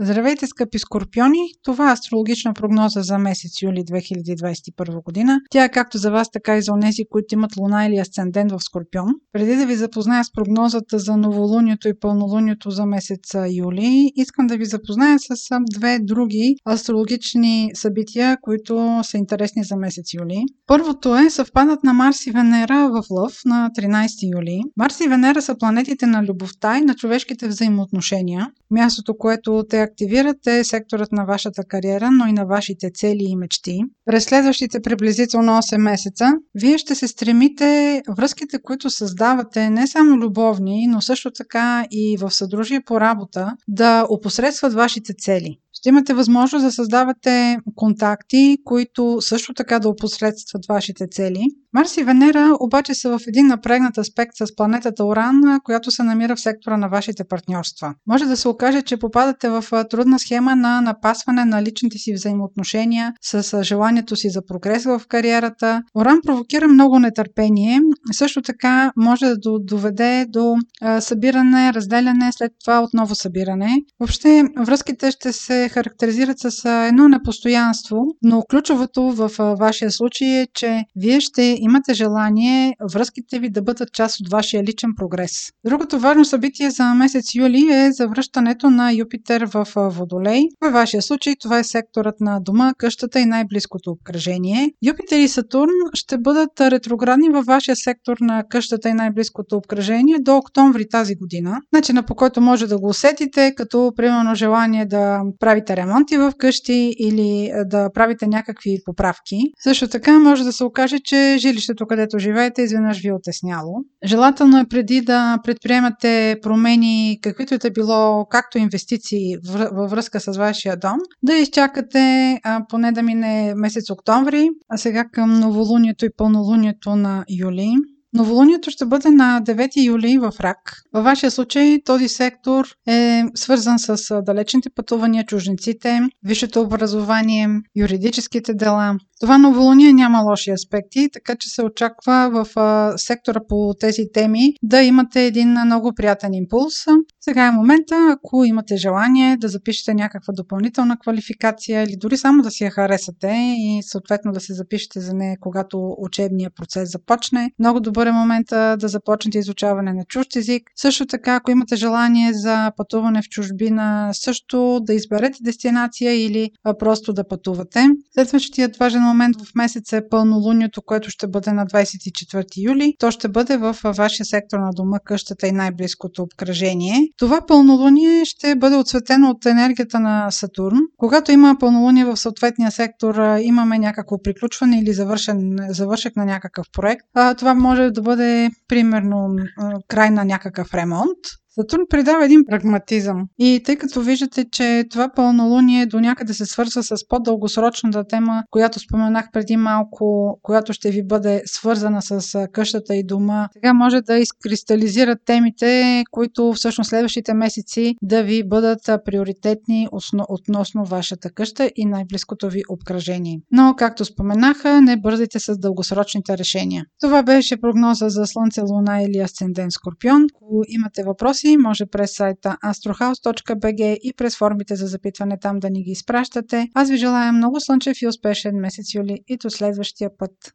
Здравейте, скъпи скорпиони! Това е астрологична прогноза за месец юли 2021 година. Тя е както за вас, така и за онези, които имат луна или асцендент в скорпион. Преди да ви запозная с прогнозата за новолунието и пълнолунието за месец юли, искам да ви запозная с две други астрологични събития, които са интересни за месец юли. Първото е съвпадът на Марс и Венера в Лъв на 13 юли. Марс и Венера са планетите на любовта и на човешките взаимоотношения. Мястото, което те активират е секторът на вашата кариера, но и на вашите цели и мечти. През следващите приблизително 8 месеца, вие ще се стремите връзките, които създавате, не само любовни, но също така и в съдружие по работа, да опосредстват вашите цели ще имате възможност да създавате контакти, които също така да опосредстват вашите цели. Марс и Венера обаче са в един напрегнат аспект с планетата Оран, която се намира в сектора на вашите партньорства. Може да се окаже, че попадате в трудна схема на напасване на личните си взаимоотношения с желанието си за прогрес в кариерата. Оран провокира много нетърпение. Също така може да доведе до събиране, разделяне, след това отново събиране. Въобще връзките ще се характеризират с едно непостоянство, но ключовото в вашия случай е, че вие ще имате желание връзките ви да бъдат част от вашия личен прогрес. Другото важно събитие за месец юли е завръщането на Юпитер в Водолей. Във вашия случай това е секторът на дома, къщата и най-близкото обкръжение. Юпитер и Сатурн ще бъдат ретроградни във вашия сектор на къщата и най-близкото обкръжение до октомври тази година. Начина по който може да го усетите, като примерно желание да правите ремонти в къщи или да правите някакви поправки. Също така може да се окаже, че жилището, където живеете, изведнъж ви е отесняло. Желателно е преди да предприемате промени, каквито и да било, както инвестиции във връзка с вашия дом, да изчакате поне да мине месец октомври, а сега към новолунието и пълнолунието на юли. Новолунието ще бъде на 9 юли в Рак. Във вашия случай този сектор е свързан с далечните пътувания, чужниците, висшето образование, юридическите дела. Това новолуние няма лоши аспекти, така че се очаква в сектора по тези теми да имате един много приятен импулс. Сега е момента, ако имате желание да запишете някаква допълнителна квалификация или дори само да си я харесате и съответно да се запишете за нея, когато учебния процес започне. Много добър е момента да започнете изучаване на чужд език. Също така, ако имате желание за пътуване в чужбина, също да изберете дестинация или просто да пътувате. Следващият важен момент в месец е пълнолунието, което ще бъде на 24 юли. То ще бъде в вашия сектор на дома, къщата и най-близкото обкръжение. Това пълнолуние ще бъде отсветено от енергията на Сатурн. Когато има пълнолуние в съответния сектор, имаме някакво приключване или завършен, завършек на някакъв проект. Това може да бъде примерно край на някакъв ремонт Сатурн придава един прагматизъм. И тъй като виждате, че това пълнолуние до някъде се свързва с по-дългосрочната тема, която споменах преди малко, която ще ви бъде свързана с къщата и дома, сега може да изкристализират темите, които всъщност следващите месеци да ви бъдат приоритетни относно вашата къща и най-близкото ви обкръжение. Но, както споменаха, не бързайте с дългосрочните решения. Това беше прогноза за Слънце, Луна или Асцендент Скорпион. Ако имате въпроси, въпроси, може през сайта astrohouse.bg и през формите за запитване там да ни ги изпращате. Аз ви желая много слънчев и успешен месец юли и до следващия път.